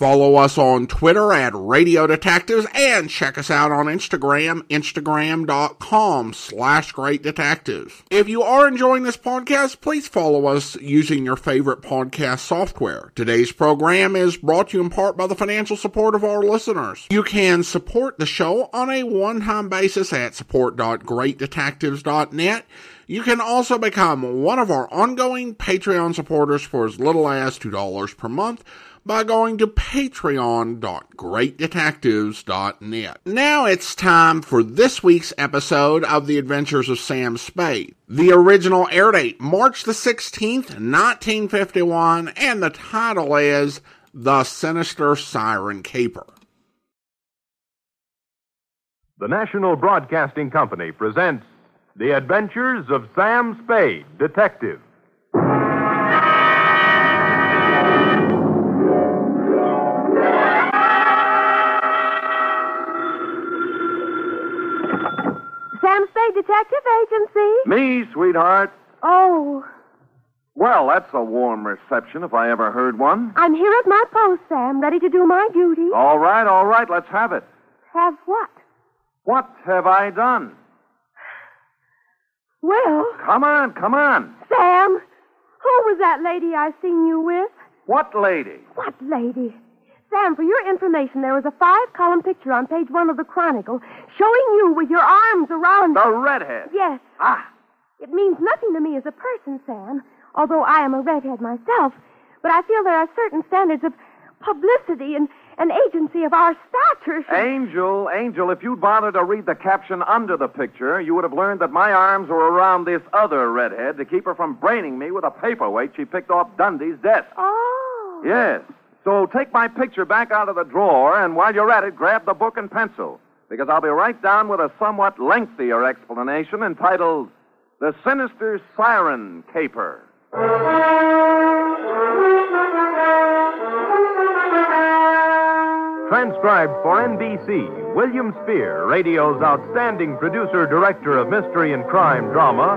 Follow us on Twitter at Radio Detectives and check us out on Instagram, instagram.com slash Great Detectives. If you are enjoying this podcast, please follow us using your favorite podcast software. Today's program is brought to you in part by the financial support of our listeners. You can support the show on a one-time basis at support.greatdetectives.net. You can also become one of our ongoing Patreon supporters for as little as $2 per month by going to patreon.greatdetectives.net. Now it's time for this week's episode of The Adventures of Sam Spade. The original air date, March the 16th, 1951, and the title is The Sinister Siren Caper. The National Broadcasting Company presents The Adventures of Sam Spade, Detective. Detective Agency. Me, sweetheart. Oh, Well, that's a warm reception if I ever heard one. I'm here at my post, Sam, ready to do my duty. All right, all right, let's have it. Have what? What have I done? Well, Come on, come on. Sam, who was that lady I seen you with? What lady? What lady? Sam, for your information, there was a five-column picture on page one of the Chronicle showing you with your arms around. The redhead. Yes, Ah, it means nothing to me as a person, Sam, although I am a redhead myself. But I feel there are certain standards of publicity and an agency of our stature. should- Angel, Angel, if you'd bothered to read the caption under the picture, you would have learned that my arms were around this other redhead to keep her from braining me with a paperweight she picked off Dundee's desk. Oh. Yes. So take my picture back out of the drawer, and while you're at it, grab the book and pencil. Because I'll be right down with a somewhat lengthier explanation entitled The Sinister Siren Caper. Transcribed for NBC, William Spier, radio's outstanding producer director of mystery and crime drama,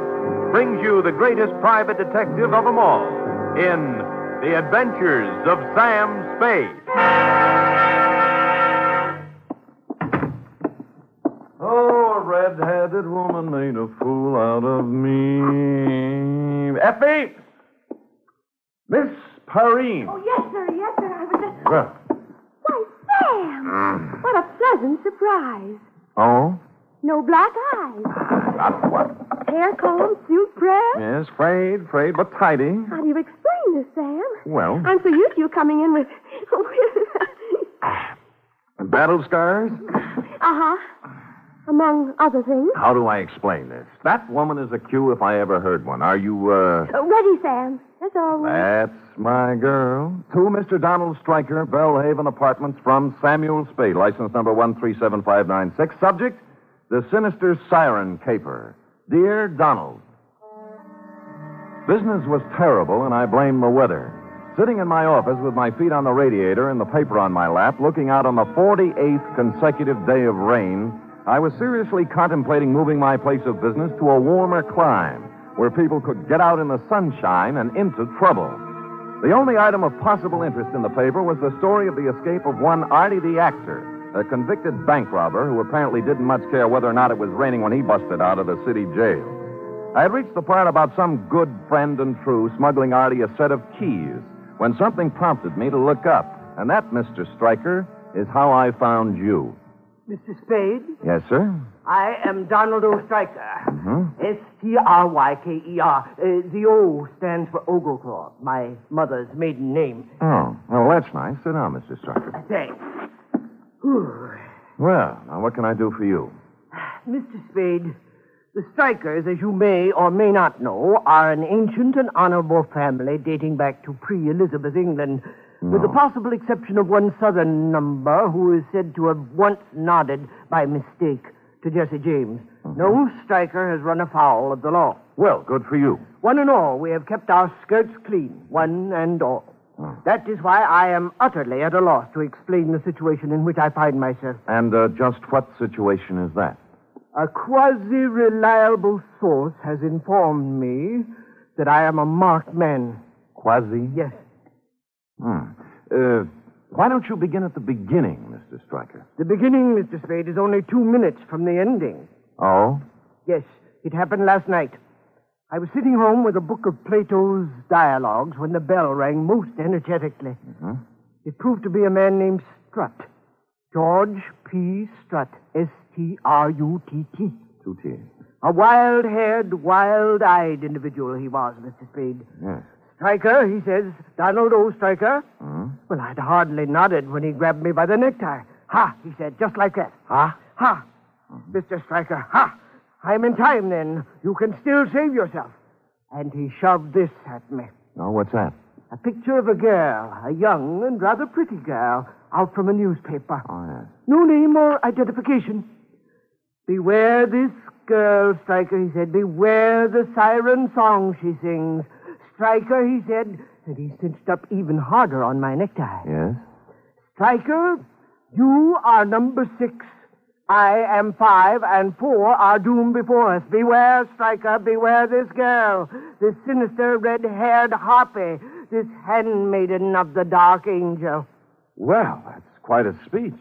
brings you the greatest private detective of them all in The Adventures of Sam Spade. Oh, a red-headed woman made a fool out of me. Effie! Miss Perrine. Oh, yes, sir, yes, sir. I was just... Well, Why, Sam! What a pleasant surprise. oh? No black eyes. Ah, not what? Hair comb, suit pressed. Yes, frayed, frayed, but tidy. How do you explain Sam? Well, I'm so used to you coming in with... with... battle scars? uh-huh. Among other things. How do I explain this? That woman is a cue if I ever heard one. Are you, uh... Uh, ready, Sam. That's all right. That's my girl. To Mr. Donald Stryker, Bellhaven Apartments from Samuel Spade, license number 137596. Subject, the sinister siren caper. Dear Donald, Business was terrible, and I blame the weather. Sitting in my office with my feet on the radiator and the paper on my lap, looking out on the 48th consecutive day of rain, I was seriously contemplating moving my place of business to a warmer clime where people could get out in the sunshine and into trouble. The only item of possible interest in the paper was the story of the escape of one Artie the actor, a convicted bank robber who apparently didn't much care whether or not it was raining when he busted out of the city jail. I had reached the part about some good friend and true smuggling Artie a set of keys when something prompted me to look up. And that, Mr. Stryker, is how I found you. Mr. Spade, Yes, sir? I am Donald O. Stryker. Mm-hmm. S T R Y K E R. Uh, the O stands for Ogleclaw, my mother's maiden name. Oh, well, that's nice. Sit down, Mr. Stryker. Thanks. Whew. Well, now what can I do for you? Mr. Spade, the Strykers, as you may or may not know, are an ancient and honorable family dating back to pre Elizabeth England, with the possible exception of one southern number who is said to have once nodded by mistake to Jesse James. No Stryker has run afoul of the law. Well, good for you. One and all, we have kept our skirts clean, one and all. That is why I am utterly at a loss to explain the situation in which I find myself. And uh, just what situation is that? A quasi reliable source has informed me that I am a marked man. Quasi? Yes. Hmm. Uh, why don't you begin at the beginning, Mr. Stryker? The beginning, Mr. Spade, is only two minutes from the ending. Oh? Yes, it happened last night. I was sitting home with a book of Plato's dialogues when the bell rang most energetically. It proved to be a man named Strutt. George P. Strutt. S T R U T T. Two. A wild haired, wild eyed individual he was, Mr. Spade. Yes. Stryker, he says. Donald O. Stryker. Hmm? Well, I'd hardly nodded when he grabbed me by the necktie. Ha, he said, just like that. Ha? Ha! Mr. Stryker, ha! I'm in time then. You can still save yourself. And he shoved this at me. Oh, what's that? A picture of a girl, a young and rather pretty girl, out from a newspaper. Oh, yes. No name or identification. Beware this girl, Stryker, he said. Beware the siren song she sings. Stryker, he said, and he cinched up even harder on my necktie. Yes? Stryker, you are number six. I am five, and four are doomed before us. Beware, Stryker, beware this girl, this sinister red haired harpy, this handmaiden of the dark angel. Well, that's quite a speech.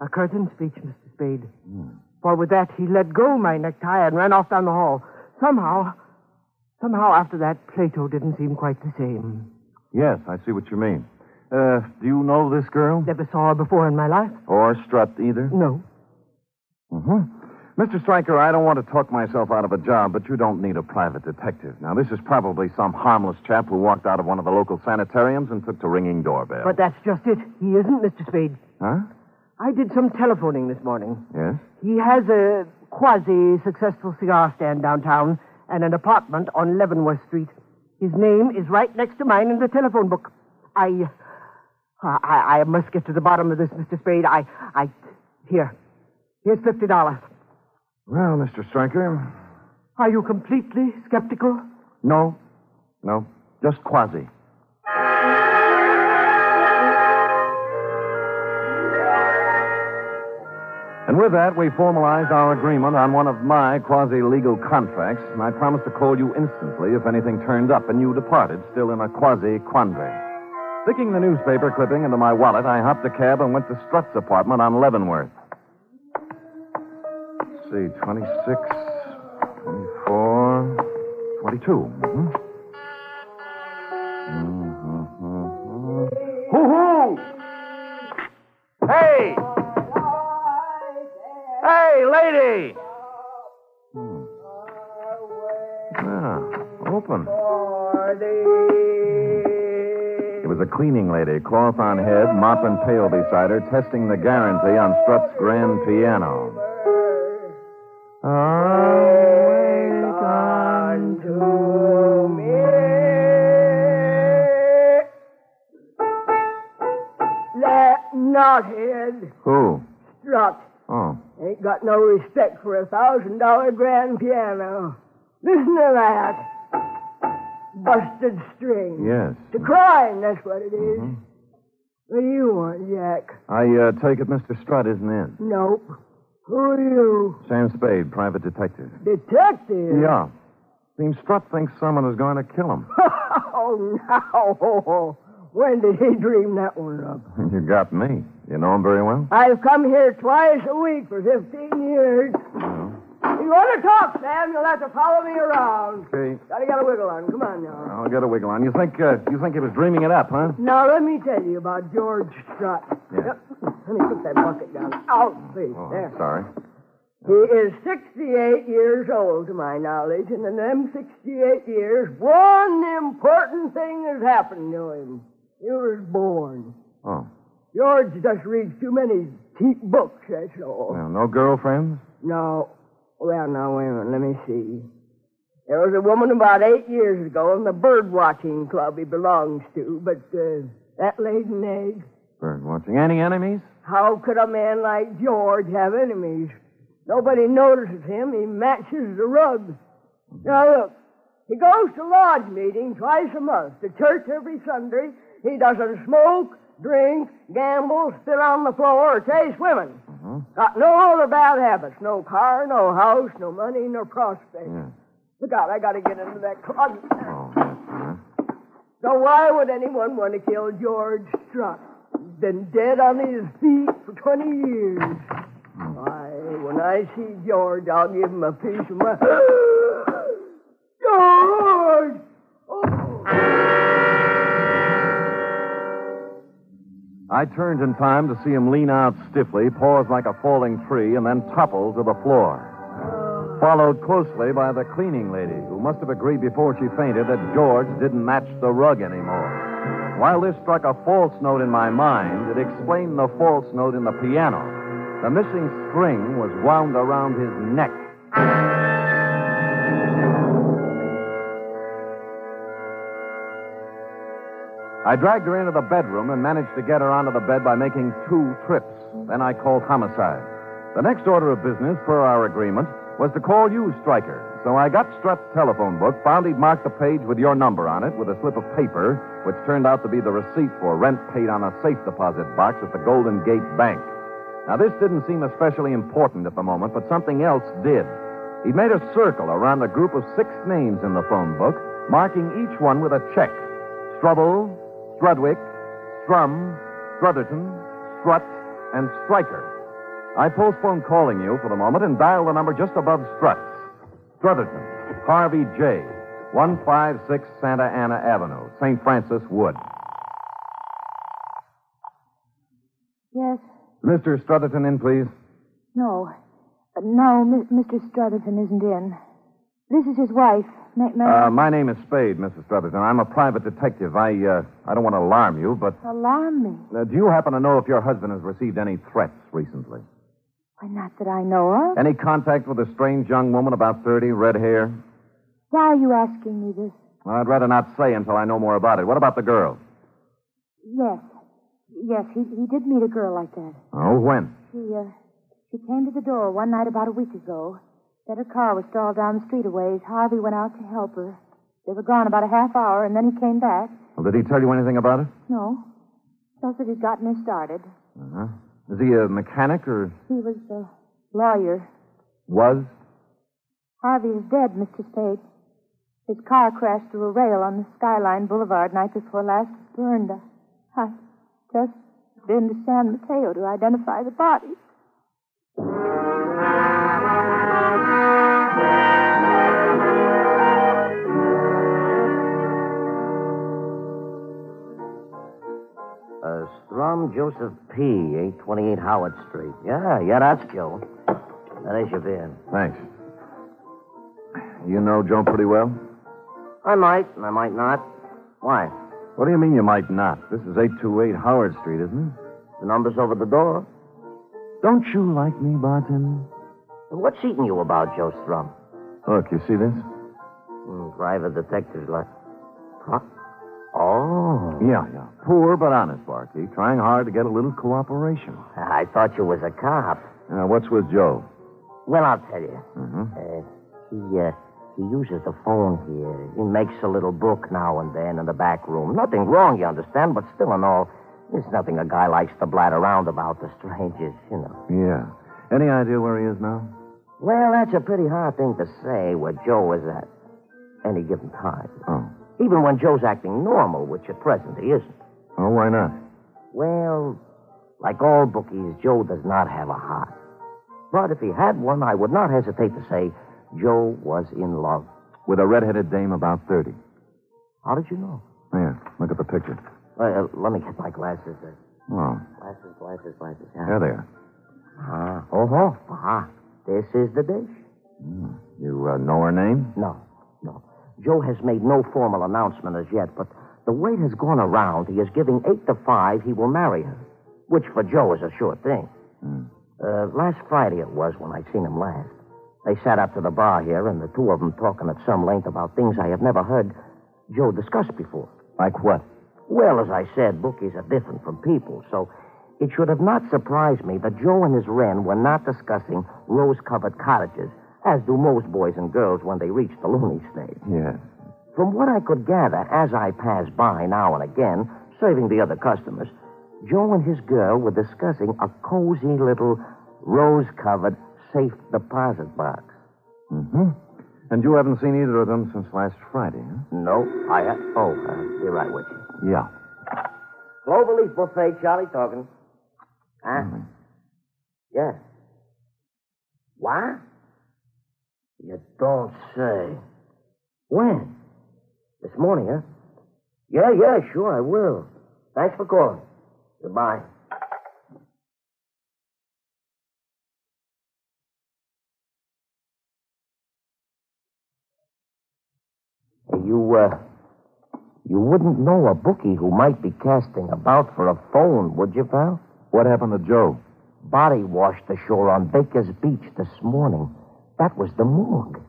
A curtain speech, Mr. Spade. Hmm. For with that, he let go my necktie and ran off down the hall. Somehow, somehow after that, Plato didn't seem quite the same. Yes, I see what you mean. Uh, do you know this girl? Never saw her before in my life. Or Strutt either? No. Mm-hmm. Mr. Stryker, I don't want to talk myself out of a job, but you don't need a private detective. Now, this is probably some harmless chap who walked out of one of the local sanitariums and took to ringing doorbell. But that's just it. He isn't, Mr. Spade. Huh? I did some telephoning this morning. Yes? He has a quasi successful cigar stand downtown and an apartment on Leavenworth Street. His name is right next to mine in the telephone book. I. I, I must get to the bottom of this, Mr. Spade. I. I. Here. Here's $50. Well, Mr. Stryker, Are you completely skeptical? no. No. Just quasi. And with that, we formalized our agreement on one of my quasi legal contracts, and I promised to call you instantly if anything turned up and you departed, still in a quasi quandary. Sticking the newspaper clipping into my wallet, I hopped a cab and went to Strutt's apartment on Leavenworth. Let's see, 26, 24, 22. Mm-hmm. Hey! Hmm. Yeah, open. It was a cleaning lady, cloth on head, mop and pail beside her, testing the guarantee on Strutt's grand piano. Got no respect for a thousand dollar grand piano. Listen to that. Busted string. Yes. To crying, that's what it is. What do you want, Jack? I uh, take it Mr. Strutt isn't in. Nope. Who are you? Sam Spade, private detective. Detective? Yeah. Seems Strutt thinks someone is going to kill him. oh, no. When did he dream that one up? you got me. You know him very well? I've come here twice a week for 15 years. If you want to talk, Sam, you'll have to follow me around. Okay. Gotta get a wiggle on. Come on now. I'll get a wiggle on. You think uh, you think he was dreaming it up, huh? Now, let me tell you about George Strutt. Yeah. Yep. Let me put that bucket down. Out, please. Oh, there. I'm sorry. He is 68 years old, to my knowledge, and in them 68 years, one important thing has happened to him. He was born. Oh. George just reads too many cheap books, that's all. Well, no girlfriends? No. Well, now, wait a minute. Let me see. There was a woman about eight years ago in the bird watching club he belongs to, but uh, that laid an egg. Bird watching. Any enemies? How could a man like George have enemies? Nobody notices him. He matches the rug. Now, look. He goes to lodge meeting twice a month, to church every Sunday, He doesn't smoke, drink, gamble, spit on the floor, or chase women. Got no other bad habits. No car, no house, no money, no prospects. Look out, I gotta get into that closet. Oh, uh-huh. So why would anyone want to kill George Strutt? He's been dead on his feet for 20 years. Why, when I see George, I'll give him a piece of my... I turned in time to see him lean out stiffly, pause like a falling tree, and then topple to the floor. Followed closely by the cleaning lady, who must have agreed before she fainted that George didn't match the rug anymore. While this struck a false note in my mind, it explained the false note in the piano. The missing string was wound around his neck. I dragged her into the bedroom and managed to get her onto the bed by making two trips. Then I called homicide. The next order of business, per our agreement, was to call you, Stryker. So I got Strutt's telephone book, found he'd marked the page with your number on it with a slip of paper, which turned out to be the receipt for rent paid on a safe deposit box at the Golden Gate Bank. Now, this didn't seem especially important at the moment, but something else did. He'd made a circle around a group of six names in the phone book, marking each one with a check. Struble, Strudwick, Strum, Strutherton, Strutt, and Stryker. I postponed calling you for the moment and dialed the number just above Strutt's. Strutherton, Harvey J., 156 Santa Ana Avenue, St. Francis Wood. Yes. Mr. Strutherton in, please. No. Uh, no, Mr. Strutherton isn't in. This is his wife. May Uh, my name is Spade, Mrs. Strutherton. I'm a private detective. I, uh, I don't want to alarm you, but alarm me? uh, do you happen to know if your husband has received any threats recently? Why, not that I know of. Any contact with a strange young woman about 30, red hair? Why are you asking me this? Well, I'd rather not say until I know more about it. What about the girl? Yes. Yes, he, he did meet a girl like that. Oh, when? She, uh, she came to the door one night about a week ago. Said her car was stalled down the street a ways. Harvey went out to help her. They were gone about a half hour, and then he came back. Well, did he tell you anything about it? No. Just that he'd gotten her started. Uh-huh. Is he a mechanic or He was a lawyer. was? Harvey is dead, Mr. Spade. His car crashed through a rail on the Skyline Boulevard night before last. Burned. I just been to San Mateo to identify the body. Strum Joseph P., 828 Howard Street. Yeah, yeah, that's Joe. Now, there's your beer. Thanks. You know Joe pretty well? I might, and I might not. Why? What do you mean you might not? This is 828 Howard Street, isn't it? The number's over the door. Don't you like me, bartender? What's eating you about, Joe Strum? Look, you see this? Hmm, private detective's like. Huh? Oh. Yeah, yeah. Poor but honest, Barkey. Trying hard to get a little cooperation. I thought you was a cop. Now, what's with Joe? Well, I'll tell you. Mm-hmm. Uh, he, uh, he uses the phone here. He makes a little book now and then in the back room. Nothing wrong, you understand, but still and all, there's nothing a guy likes to blat around about to strangers, you know. Yeah. Any idea where he is now? Well, that's a pretty hard thing to say where Joe is at any given time. Oh. Even when Joe's acting normal, which at present he isn't. Oh, why not? Well, like all bookies, Joe does not have a heart. But if he had one, I would not hesitate to say Joe was in love. With a red-headed dame about 30. How did you know? Here, look at the picture. Uh, uh, let me get my glasses. Uh, Oh, glasses, glasses, glasses. Yeah. there they are. Ah, oh, oh, ah. This is the dish. You uh, know her name? No, no. Joe has made no formal announcement as yet, but the word has gone around he is giving eight to five he will marry her, which for Joe is a sure thing. Uh, last Friday it was when I seen him last. They sat up to the bar here, and the two of them talking at some length about things I have never heard Joe discuss before. Like what? Well, as I said, bookies are different from people, so it should have not surprised me that Joe and his Wren were not discussing rose covered cottages, as do most boys and girls when they reach the loony stage. Yes. From what I could gather as I pass by now and again, serving the other customers, Joe and his girl were discussing a cozy little rose covered safe deposit box. Mm-hmm. And you haven't seen either of them since last Friday, huh? No, I. Uh, oh, uh, be right with you. Yeah. Cloverleaf Buffet, Charlie talking. Huh? Yeah. What? You don't say. When? This morning, huh? Yeah, yeah, sure, I will. Thanks for calling. Goodbye. You, uh, you wouldn't know a bookie who might be casting about for a phone, would you, pal? What happened to Joe? Body washed ashore on Baker's Beach this morning. That was the morgue.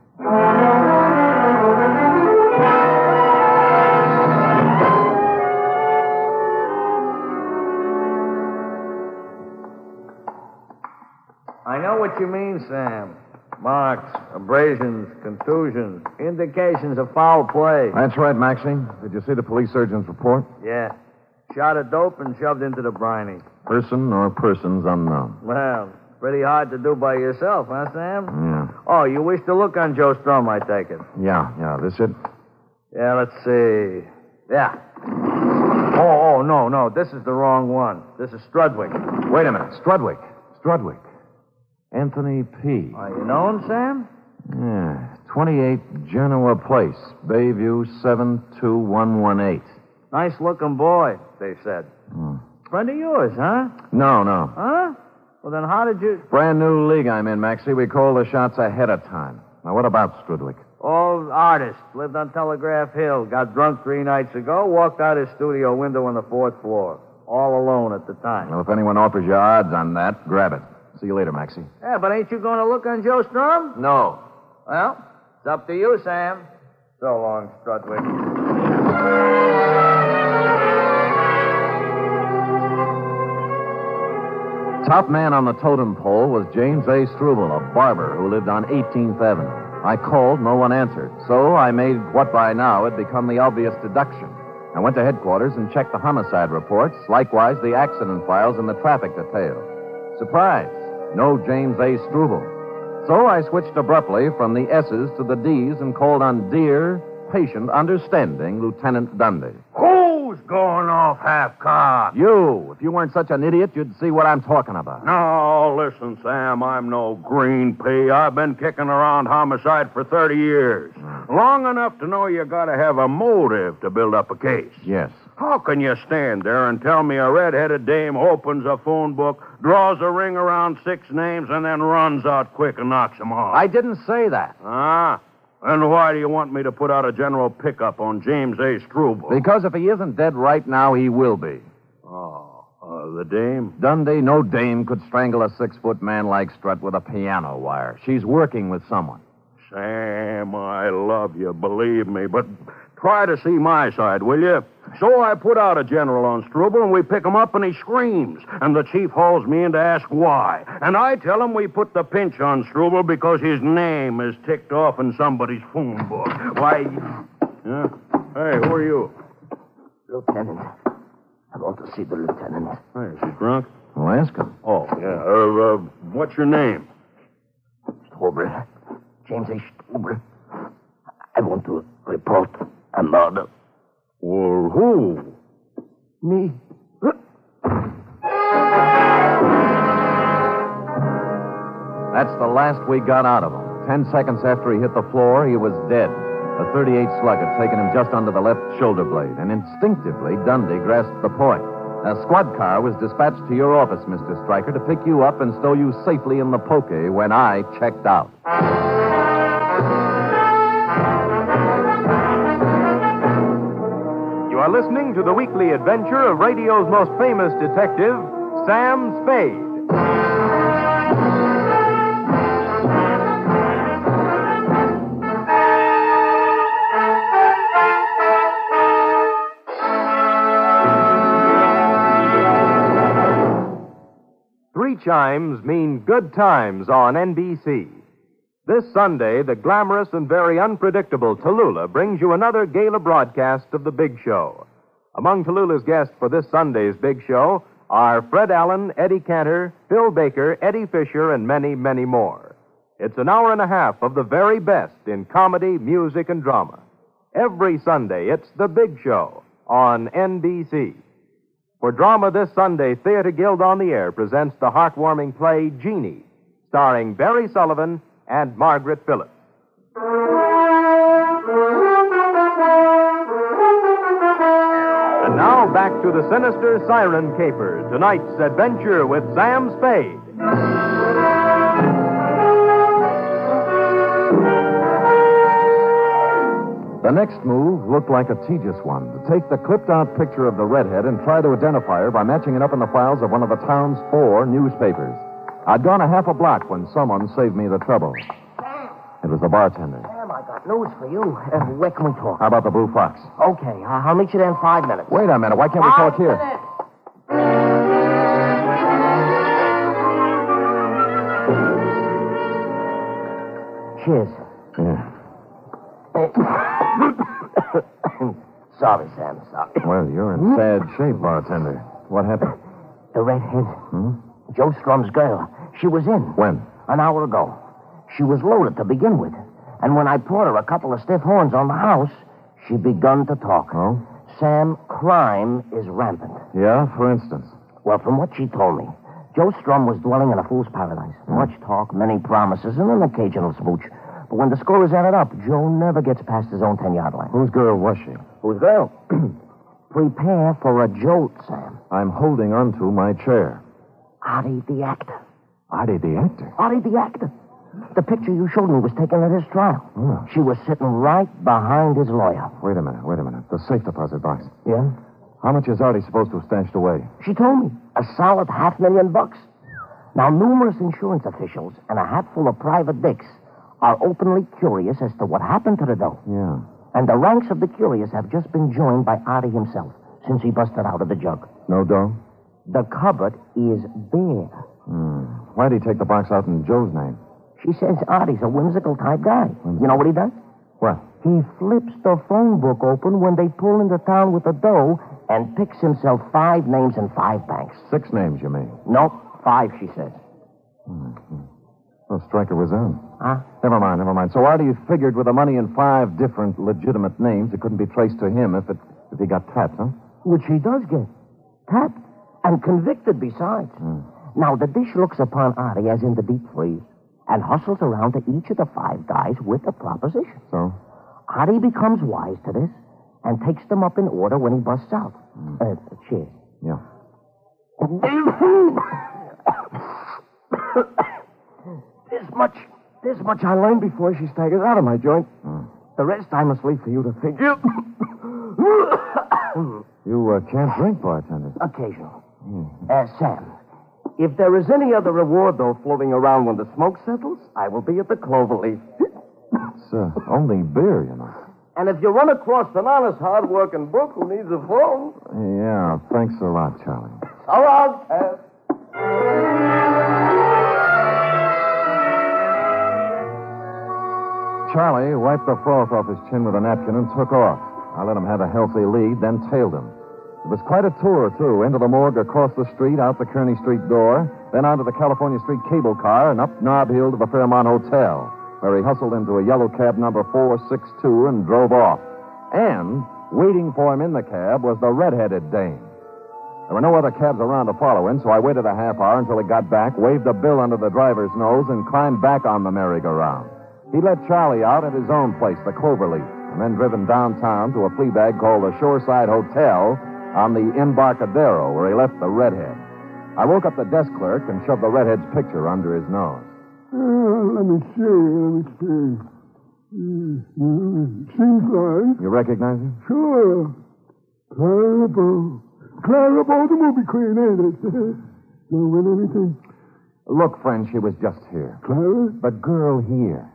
Know what you mean, Sam. Marks, abrasions, contusions, indications of foul play. That's right, Maxie. Did you see the police surgeon's report? Yeah. Shot of dope and shoved into the briny. Person or persons unknown. Well, pretty hard to do by yourself, huh, Sam? Yeah. Oh, you wish to look on Joe Strum, I take it. Yeah, yeah. This it? Yeah, let's see. Yeah. Oh, oh, no, no. This is the wrong one. This is Strudwick. Wait a minute. Strudwick. Strudwick. Anthony P. Are you know him, Sam? Yeah. 28 Genoa Place, Bayview 72118. Nice looking boy, they said. Hmm. Friend of yours, huh? No, no. Huh? Well, then how did you. Brand new league I'm in, Maxie. We call the shots ahead of time. Now, what about Strudwick? Old artist. Lived on Telegraph Hill. Got drunk three nights ago. Walked out his studio window on the fourth floor. All alone at the time. Well, if anyone offers you odds on that, grab it. See you later, Maxie. Yeah, but ain't you going to look on Joe Strum? No. Well, it's up to you, Sam. So long, Strudwick. Top man on the totem pole was James A. Struble, a barber who lived on 18th Avenue. I called, no one answered. So I made what by now had become the obvious deduction. I went to headquarters and checked the homicide reports, likewise the accident files and the traffic detail. Surprise! No James A. Struble. So I switched abruptly from the S's to the D's and called on dear, patient, understanding Lieutenant Dundee. Who's going off half cocked? You, if you weren't such an idiot, you'd see what I'm talking about. No, listen, Sam, I'm no green pea. I've been kicking around homicide for 30 years. Hmm. Long enough to know you gotta have a motive to build up a case. Yes. How can you stand there and tell me a red-headed dame opens a phone book, draws a ring around six names, and then runs out quick and knocks them off? I didn't say that. Ah? And why do you want me to put out a general pickup on James A. Struble? Because if he isn't dead right now, he will be. Oh, uh, the dame? Dundee, no dame could strangle a six foot man like Strutt with a piano wire. She's working with someone. Sam, I love you, believe me, but try to see my side, will you? So I put out a general on Struble, and we pick him up, and he screams. And the chief hauls me in to ask why. And I tell him we put the pinch on Struble because his name is ticked off in somebody's phone book. Why... Yeah? Hey, who are you? Lieutenant. I want to see the lieutenant. Hey, is he drunk? Well, ask him. Oh, yeah. Uh, uh, what's your name? Struble. James A. Struble. I want to report a murder. Who? Me? That's the last we got out of him. Ten seconds after he hit the floor, he was dead. A 38 slug had taken him just under the left shoulder blade, and instinctively, Dundee grasped the point. A squad car was dispatched to your office, Mr. Stryker, to pick you up and stow you safely in the poke when I checked out. Listening to the weekly adventure of radio's most famous detective, Sam Spade. Three chimes mean good times on NBC. This Sunday, the glamorous and very unpredictable Tallulah brings you another gala broadcast of The Big Show. Among Tallulah's guests for this Sunday's big show are Fred Allen, Eddie Cantor, Phil Baker, Eddie Fisher, and many, many more. It's an hour and a half of the very best in comedy, music, and drama. Every Sunday, it's The Big Show on NBC. For drama this Sunday, Theater Guild on the Air presents the heartwarming play Jeannie, starring Barry Sullivan and Margaret Phillips. Now back to the sinister Siren Caper, tonight's adventure with Sam Spade. The next move looked like a tedious one to take the clipped out picture of the redhead and try to identify her by matching it up in the files of one of the town's four newspapers. I'd gone a half a block when someone saved me the trouble. It was the bartender. Got news for you. Uh, where can we talk? How about the Blue Fox? Okay, uh, I'll meet you there in five minutes. Wait a minute. Why can't we talk here? Cheers. Yeah. sorry, Sam, sorry. Well, you're in sad shape, bartender. What happened? The redhead, Hmm? Joe Strum's girl, she was in When? an hour ago. She was loaded to begin with. And when I poured her a couple of stiff horns on the house, she begun to talk. Oh? Sam, crime is rampant. Yeah, for instance. Well, from what she told me, Joe Strum was dwelling in a fool's paradise. Hmm. Much talk, many promises, and an occasional smooch. But when the score is added up, Joe never gets past his own 10 yard line. Whose girl was she? Whose girl? Prepare for a jolt, Sam. I'm holding onto my chair. Artie the actor. Artie the actor. Artie the actor. The picture you showed me was taken at his trial. Oh. She was sitting right behind his lawyer. Wait a minute, wait a minute. The safe deposit box. Yeah? How much is Artie supposed to have stashed away? She told me. A solid half million bucks. Now, numerous insurance officials and a hatful of private dicks are openly curious as to what happened to the dough. Yeah. And the ranks of the curious have just been joined by Artie himself since he busted out of the jug. No dough? The cupboard is bare. Hmm. Why'd he take the box out in Joe's name? She says ah, Artie's a whimsical type guy. You know what he does? What? He flips the phone book open when they pull into town with the dough and picks himself five names and five banks. Six names, you mean? Nope, five, she says. Mm-hmm. Well, Stryker was in. Huh? Never mind, never mind. So Artie figured with the money in five different legitimate names, it couldn't be traced to him if it if he got tapped, huh? Which he does get. Tapped and convicted besides. Hmm. Now, the dish looks upon Artie as in the deep freeze and hustles around to each of the five guys with a proposition. So? Artie becomes wise to this and takes them up in order when he busts out. Uh, cheers. Yeah. this much, this much I learned before she staggers out of my joint. The rest I must leave for you to figure. You uh, can't drink, bartender. Occasional. Uh, Sam, if there is any other reward, though, floating around when the smoke settles, I will be at the Cloverleaf. It's uh, only beer, you know. and if you run across an honest, hard-working book who needs a phone, Yeah, thanks a lot, Charlie. so long. Charlie wiped the froth off his chin with a napkin and took off. I let him have a healthy lead, then tailed him. It was quite a tour, too. Into the morgue, across the street, out the Kearny Street door, then onto the California Street cable car, and up Nob Hill to the Fairmont Hotel, where he hustled into a yellow cab number 462 and drove off. And waiting for him in the cab was the red-headed dame. There were no other cabs around to follow him, so I waited a half hour until he got back, waved a bill under the driver's nose, and climbed back on the merry-go-round. He let Charlie out at his own place, the Cloverleaf, and then driven downtown to a flea bag called the Shoreside Hotel on the Embarcadero, where he left the redhead. I woke up the desk clerk and shoved the redhead's picture under his nose. Uh, let me see. Let me see. Mm, seems like. You recognize him? Sure. Clara Bow. Clara Bow, the movie queen, ain't it? Don't win anything. Look, friend, she was just here. Clara? But girl here.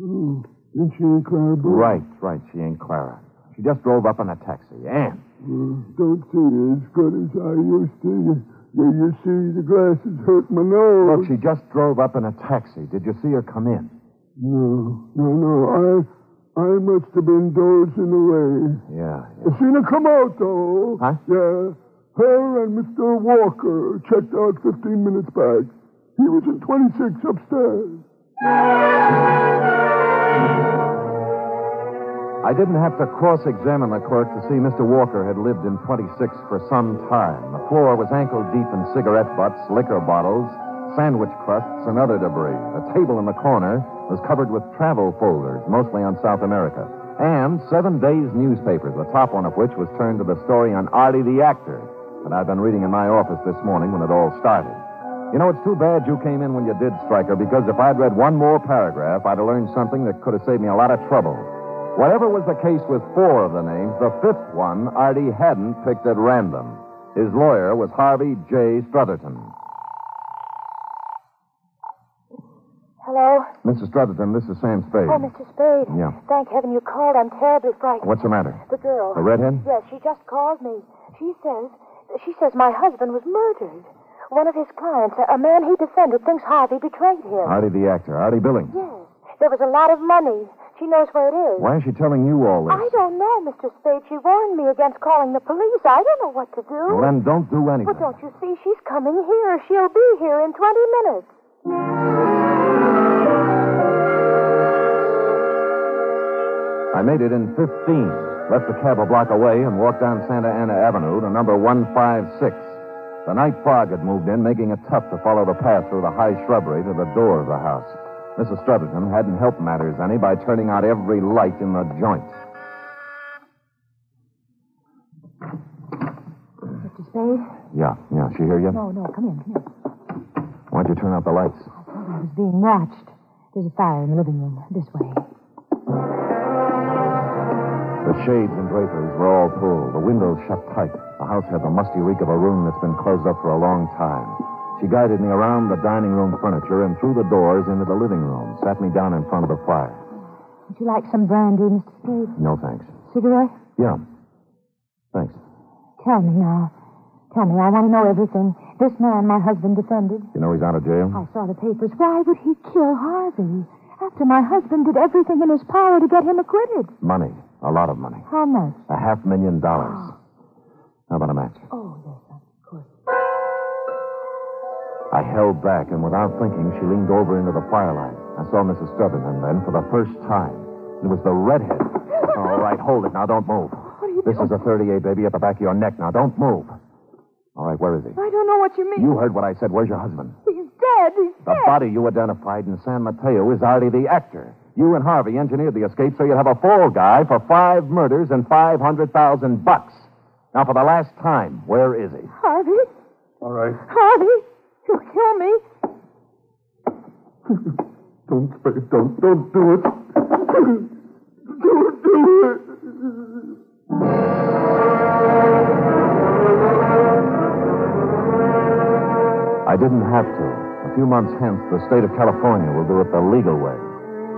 Oh, and she ain't Clara Bow? Right, right. She ain't Clara. She just drove up in a taxi. And Uh, don't see as good as I used to. You, you, see, the glasses hurt my nose. look, she just drove up in a taxi. Did you see her come in? No, no, no. I, I must have been dozing away. Yeah. I seen her come out, though. Huh? Yeah. Her and Mr. Walker checked out 15 minutes back. He was in 26 upstairs. I didn't have to cross examine the clerk to see Mr. Walker had lived in 26 for some time. The floor was ankle deep in cigarette butts, liquor bottles, sandwich crusts, and other debris. A table in the corner was covered with travel folders, mostly on South America, and seven days' newspapers, the top one of which was turned to the story on Artie the actor that I'd been reading in my office this morning when it all started. You know, it's too bad you came in when you did, Stryker, because if I'd read one more paragraph, I'd have learned something that could have saved me a lot of trouble. Whatever was the case with four of the names, the fifth one Artie hadn't picked at random. His lawyer was Harvey J. Strutherton. Hello? Mrs. Strutherton, this is Sam Spade. Oh, Mr. Spade. Yeah. Thank heaven you called. I'm terribly frightened. What's the matter? The girl. The redhead? Yes, she just called me. She says, she says my husband was murdered. One of his clients, a, a man he defended, thinks Harvey betrayed him. Artie the actor, Artie Billings. Yes. There was a lot of money. She knows where it is. Why is she telling you all this? I don't know, Mr. Spade. She warned me against calling the police. I don't know what to do. Well, then don't do anything. Well, don't you see? She's coming here. She'll be here in 20 minutes. I made it in 15, left the cab a block away, and walked down Santa Ana Avenue to number 156. The night fog had moved in, making it tough to follow the path through the high shrubbery to the door of the house. Mrs. Strutherton hadn't helped matters any by turning out every light in the joint. Mr. Spade? Yeah, yeah, she hear you? No, no, come in, come in. Why'd you turn out the lights? I thought I was being watched. There's a fire in the living room. This way. The shades and draperies were all pulled, the windows shut tight. The house had the musty reek of a room that's been closed up for a long time. She guided me around the dining room furniture and through the doors into the living room, sat me down in front of the fire. Would you like some brandy, Mr. Spade? No, thanks. Cigarette? Yeah. Thanks. Tell me now. Tell me, I want to know everything. This man my husband defended. You know he's out of jail? I saw the papers. Why would he kill Harvey? After my husband did everything in his power to get him acquitted. Money. A lot of money. How much? A half million dollars. Oh. How about a match? Oh, yes. I held back, and without thinking, she leaned over into the firelight. I saw Mrs. Strutherton then for the first time. It was the redhead. All right, hold it now. Don't move. What are you This is a 38, baby, at the back of your neck. Now, don't move. All right, where is he? I don't know what you mean. You heard what I said. Where's your husband? He's dead. He's The dead. body you identified in San Mateo is Artie the actor. You and Harvey engineered the escape so you'd have a fall guy for five murders and 500,000 bucks. Now, for the last time, where is he? Harvey? All right. Harvey? You'll kill me. Don't, Spade, don't, don't do it. Don't do it. I didn't have to. A few months hence, the state of California will do it the legal way.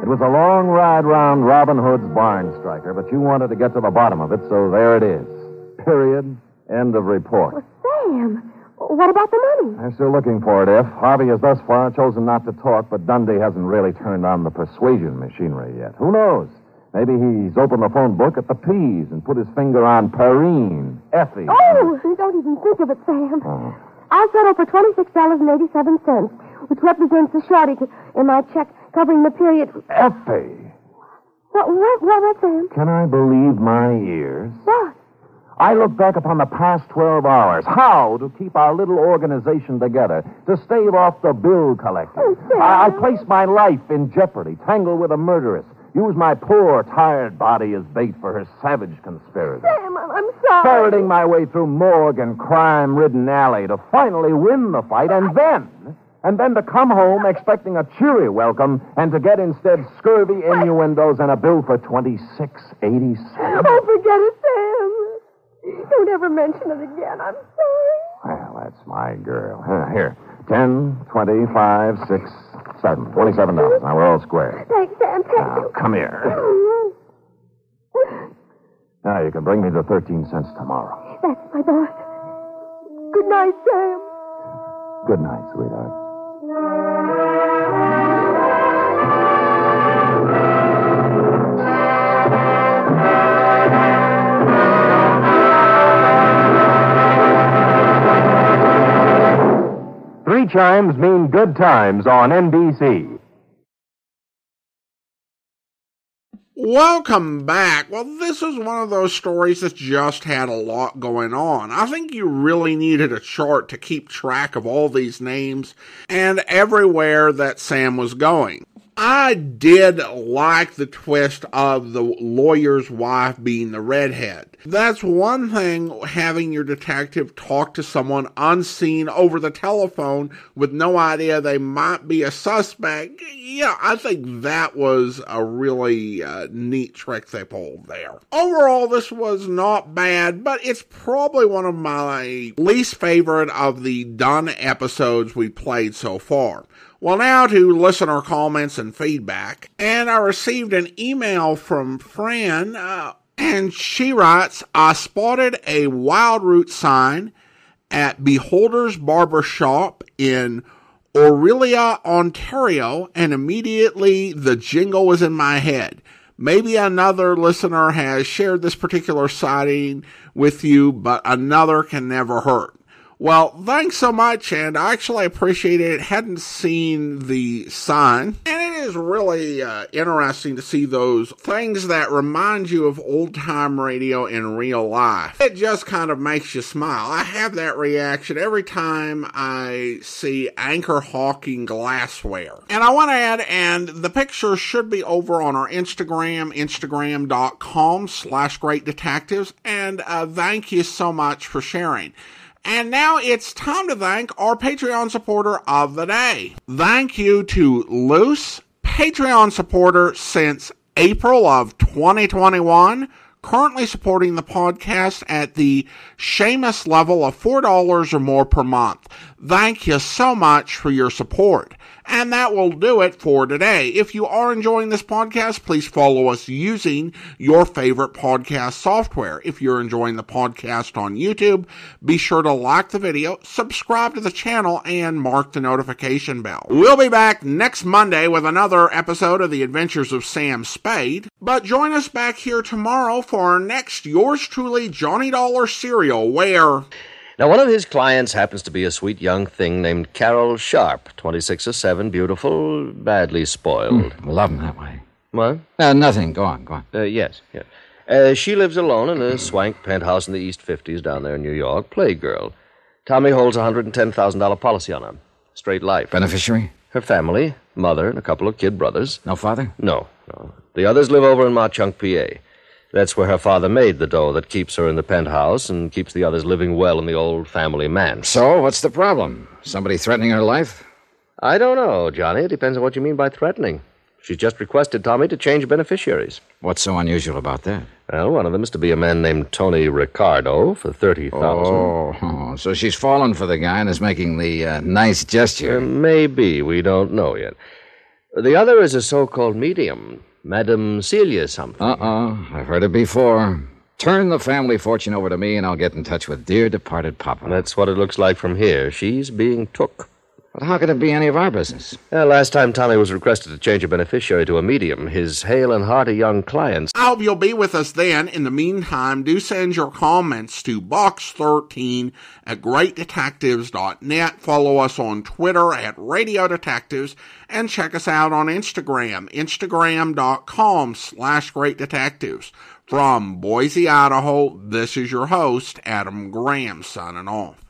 It was a long ride round Robin Hood's barn, Stryker, but you wanted to get to the bottom of it, so there it is. Period. End of report. Well, Sam, what about the money? I'm still looking for it, If. Harvey has thus far chosen not to talk, but Dundee hasn't really turned on the persuasion machinery yet. Who knows? Maybe he's opened the phone book at the P's and put his finger on Perrine, Effie. Oh, don't even think of it, Sam. Oh. I'll settle for $26.87, which represents the shortage in my check covering the period. Effie! What, what, what, what, Sam? Can I believe my ears? What? I look back upon the past 12 hours. How to keep our little organization together, to stave off the bill collector. Oh, I, I place my life in jeopardy, tangle with a murderess, use my poor, tired body as bait for her savage conspirator. Sam, I'm, I'm sorry. Ferreting my way through morgue and crime ridden alley to finally win the fight, and then. And then to come home expecting a cheery welcome and to get instead scurvy innuendos and a bill for twenty six eighty seven. Oh, forget it, Sam. Don't ever mention it again. I'm sorry. Well, that's my girl. Here. Ten, twenty, five, six, seven. Twenty-seven dollars. Now we're all square. Thanks, Sam. Thank Now, you. come here. Now, you can bring me the thirteen cents tomorrow. That's my boss. Good night, Sam. Good night, sweetheart. Chimes mean good times on NBC. Welcome back. Well, this is one of those stories that just had a lot going on. I think you really needed a chart to keep track of all these names and everywhere that Sam was going. I did like the twist of the lawyer's wife being the redhead. That's one thing having your detective talk to someone unseen over the telephone with no idea they might be a suspect. Yeah, I think that was a really uh, neat trick they pulled there. Overall, this was not bad, but it's probably one of my least favorite of the done episodes we played so far. Well, now to listener comments and feedback. And I received an email from Fran, uh, and she writes I spotted a Wildroot sign at Beholder's Barber Shop in Orillia, Ontario, and immediately the jingle was in my head. Maybe another listener has shared this particular sighting with you, but another can never hurt. Well, thanks so much, and I actually appreciate it. Hadn't seen the sign, and it is really uh, interesting to see those things that remind you of old time radio in real life. It just kind of makes you smile. I have that reaction every time I see Anchor Hocking glassware. And I want to add, and the picture should be over on our Instagram, instagram.com slash great detectives, and uh, thank you so much for sharing. And now it's time to thank our Patreon supporter of the day. Thank you to Luce, Patreon supporter since April of 2021, currently supporting the podcast at the Seamus level of $4 or more per month. Thank you so much for your support. And that will do it for today. If you are enjoying this podcast, please follow us using your favorite podcast software. If you're enjoying the podcast on YouTube, be sure to like the video, subscribe to the channel, and mark the notification bell. We'll be back next Monday with another episode of The Adventures of Sam Spade. But join us back here tomorrow for our next Yours Truly Johnny Dollar serial where now, one of his clients happens to be a sweet young thing named Carol Sharp, 26 or 7, beautiful, badly spoiled. Mm, love him that way. What? Uh, nothing. Go on, go on. Uh, yes, yes. Uh, she lives alone in a swank penthouse in the East 50s down there in New York. Playgirl. Tommy holds a $110,000 policy on her. Straight life. Beneficiary? Her family, mother, and a couple of kid brothers. No father? No, no. The others live over in Mauch-Chunk, PA. That's where her father made the dough that keeps her in the penthouse and keeps the others living well in the old family manse. So, what's the problem? Somebody threatening her life? I don't know, Johnny. It depends on what you mean by threatening. She's just requested Tommy to change beneficiaries. What's so unusual about that? Well, one of them is to be a man named Tony Ricardo for thirty thousand. Oh, oh, so she's fallen for the guy and is making the uh, nice gesture. Uh, maybe we don't know yet. The other is a so-called medium, Madame Celia something. Uh-uh. I've heard it before. Turn the family fortune over to me, and I'll get in touch with dear departed Papa. That's what it looks like from here. She's being took. But how could it be any of our business? Uh, last time Tommy was requested to change a beneficiary to a medium, his hale and hearty young clients. I hope you'll be with us then. In the meantime, do send your comments to box13 at greatdetectives.net. Follow us on Twitter at Radio Detectives and check us out on Instagram, instagram.com slash great detectives. From Boise, Idaho, this is your host, Adam Graham, signing off.